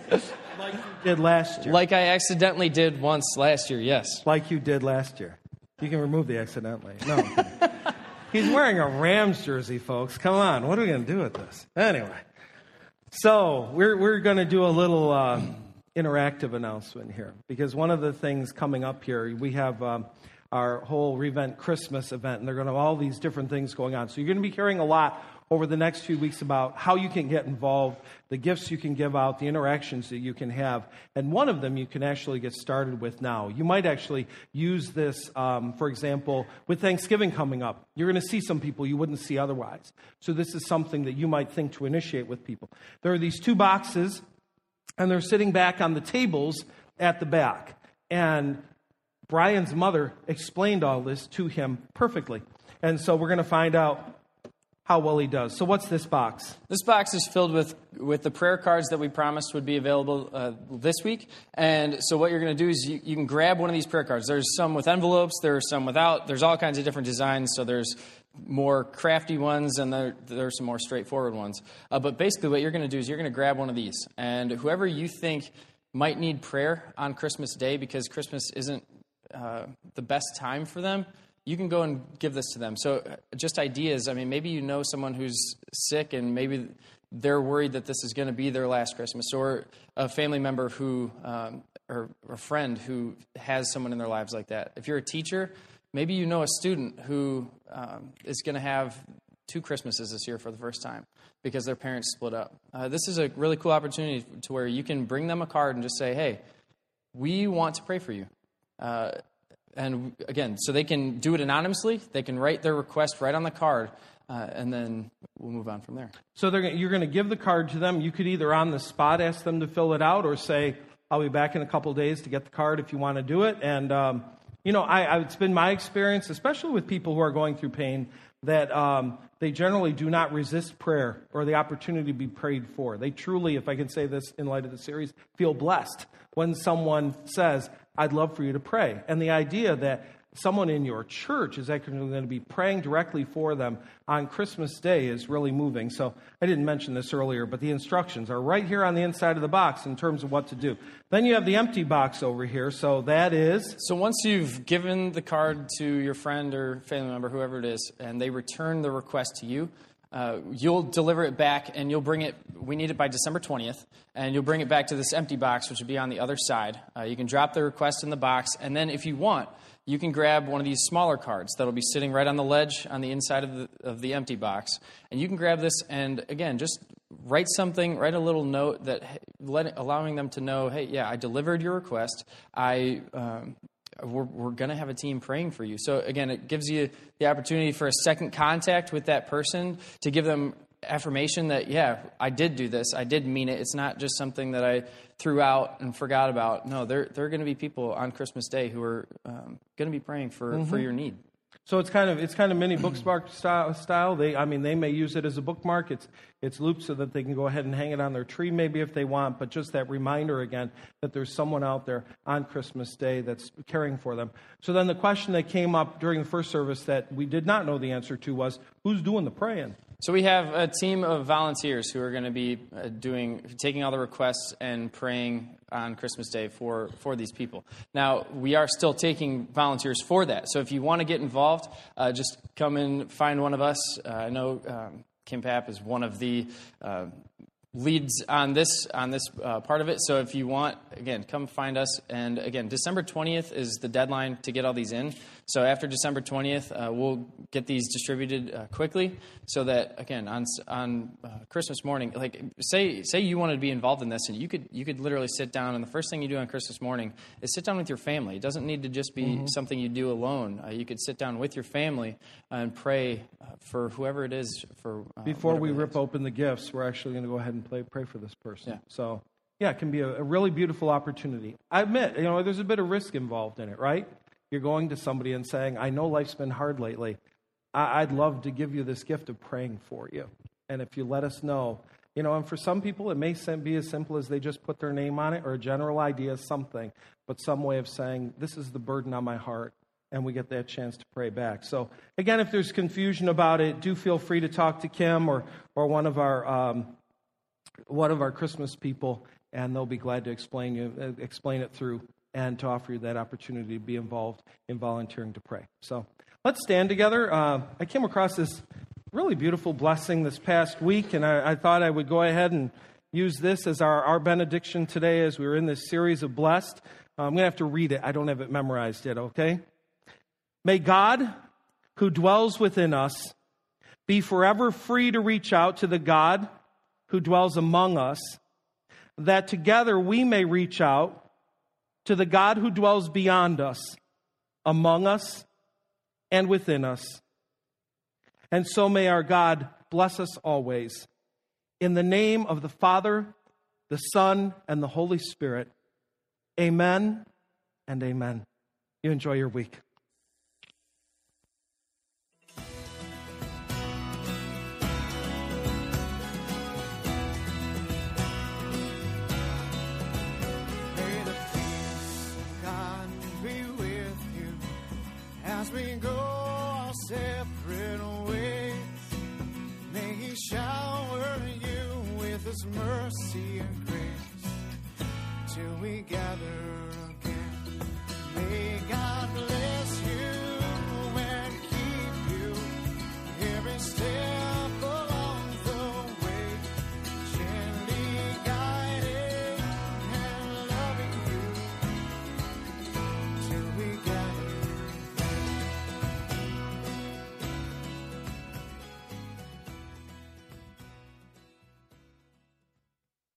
Like you did last year. Like I accidentally did once last year, yes. Like you did last year. You can remove the accidentally. No. He's wearing a Rams jersey, folks. Come on. What are we going to do with this? Anyway. So, we're, we're going to do a little uh, interactive announcement here because one of the things coming up here, we have um, our whole Revent Christmas event, and they're going to have all these different things going on. So, you're going to be hearing a lot over the next few weeks about how you can get involved, the gifts you can give out, the interactions that you can have. And one of them you can actually get started with now. You might actually use this, um, for example, with Thanksgiving coming up. You're going to see some people you wouldn't see otherwise. So this is something that you might think to initiate with people. There are these two boxes, and they're sitting back on the tables at the back. And Brian's mother explained all this to him perfectly. And so we're going to find out how well he does. So, what's this box? This box is filled with, with the prayer cards that we promised would be available uh, this week. And so, what you're going to do is you, you can grab one of these prayer cards. There's some with envelopes, there's some without, there's all kinds of different designs. So, there's more crafty ones and there, there's some more straightforward ones. Uh, but basically, what you're going to do is you're going to grab one of these. And whoever you think might need prayer on Christmas Day because Christmas isn't uh, the best time for them, you can go and give this to them. So, uh, just ideas. I mean, maybe you know someone who's sick and maybe they're worried that this is going to be their last Christmas, or a family member who, um, or a friend who has someone in their lives like that. If you're a teacher, maybe you know a student who um, is going to have two Christmases this year for the first time because their parents split up. Uh, this is a really cool opportunity to where you can bring them a card and just say, hey, we want to pray for you. Uh, and again, so they can do it anonymously. They can write their request right on the card, uh, and then we'll move on from there. So you're going to give the card to them. You could either on the spot ask them to fill it out, or say, "I'll be back in a couple days to get the card if you want to do it." And um, you know, I, it's been my experience, especially with people who are going through pain, that um, they generally do not resist prayer or the opportunity to be prayed for. They truly, if I can say this in light of the series, feel blessed when someone says, I'd love for you to pray. And the idea that someone in your church is actually going to be praying directly for them on Christmas Day is really moving. So I didn't mention this earlier, but the instructions are right here on the inside of the box in terms of what to do. Then you have the empty box over here. So that is. So once you've given the card to your friend or family member, whoever it is, and they return the request to you, uh, you'll deliver it back and you'll bring it we need it by december 20th and you'll bring it back to this empty box which will be on the other side. Uh, you can drop the request in the box and then if you want you can grab one of these smaller cards that'll be sitting right on the ledge on the inside of the, of the empty box. And you can grab this and again just write something write a little note that let, allowing them to know hey yeah i delivered your request. I um, we're, we're going to have a team praying for you. So, again, it gives you the opportunity for a second contact with that person to give them affirmation that, yeah, I did do this. I did mean it. It's not just something that I threw out and forgot about. No, there, there are going to be people on Christmas Day who are um, going to be praying for, mm-hmm. for your need. So it's kind of it's kind of mini bookmark style, style. They I mean they may use it as a bookmark. It's it's looped so that they can go ahead and hang it on their tree maybe if they want. But just that reminder again that there's someone out there on Christmas Day that's caring for them. So then the question that came up during the first service that we did not know the answer to was who's doing the praying. So we have a team of volunteers who are going to be uh, doing, taking all the requests and praying on Christmas Day for, for these people. Now, we are still taking volunteers for that. So if you want to get involved, uh, just come and find one of us. Uh, I know um, Kim Papp is one of the uh, leads on this on this uh, part of it. So if you want, again, come find us. And again, December 20th is the deadline to get all these in. So after December 20th, uh, we'll get these distributed uh, quickly, so that again on on uh, Christmas morning, like say say you wanted to be involved in this, and you could you could literally sit down, and the first thing you do on Christmas morning is sit down with your family. It doesn't need to just be mm-hmm. something you do alone. Uh, you could sit down with your family and pray uh, for whoever it is. For before we rip open the gifts, we're actually going to go ahead and pray, pray for this person. Yeah. So, yeah, it can be a, a really beautiful opportunity. I admit, you know, there's a bit of risk involved in it, right? You're going to somebody and saying, I know life's been hard lately. I, I'd love to give you this gift of praying for you. And if you let us know, you know, and for some people, it may be as simple as they just put their name on it or a general idea, something, but some way of saying, This is the burden on my heart. And we get that chance to pray back. So, again, if there's confusion about it, do feel free to talk to Kim or, or one of our um, one of our Christmas people, and they'll be glad to explain you uh, explain it through and to offer you that opportunity to be involved in volunteering to pray. So let's stand together. Uh, I came across this really beautiful blessing this past week, and I, I thought I would go ahead and use this as our, our benediction today as we were in this series of blessed. Uh, I'm going to have to read it. I don't have it memorized yet, okay? May God, who dwells within us, be forever free to reach out to the God who dwells among us, that together we may reach out to the God who dwells beyond us, among us, and within us. And so may our God bless us always. In the name of the Father, the Son, and the Holy Spirit. Amen and amen. You enjoy your week. Mercy and grace till we gather again. God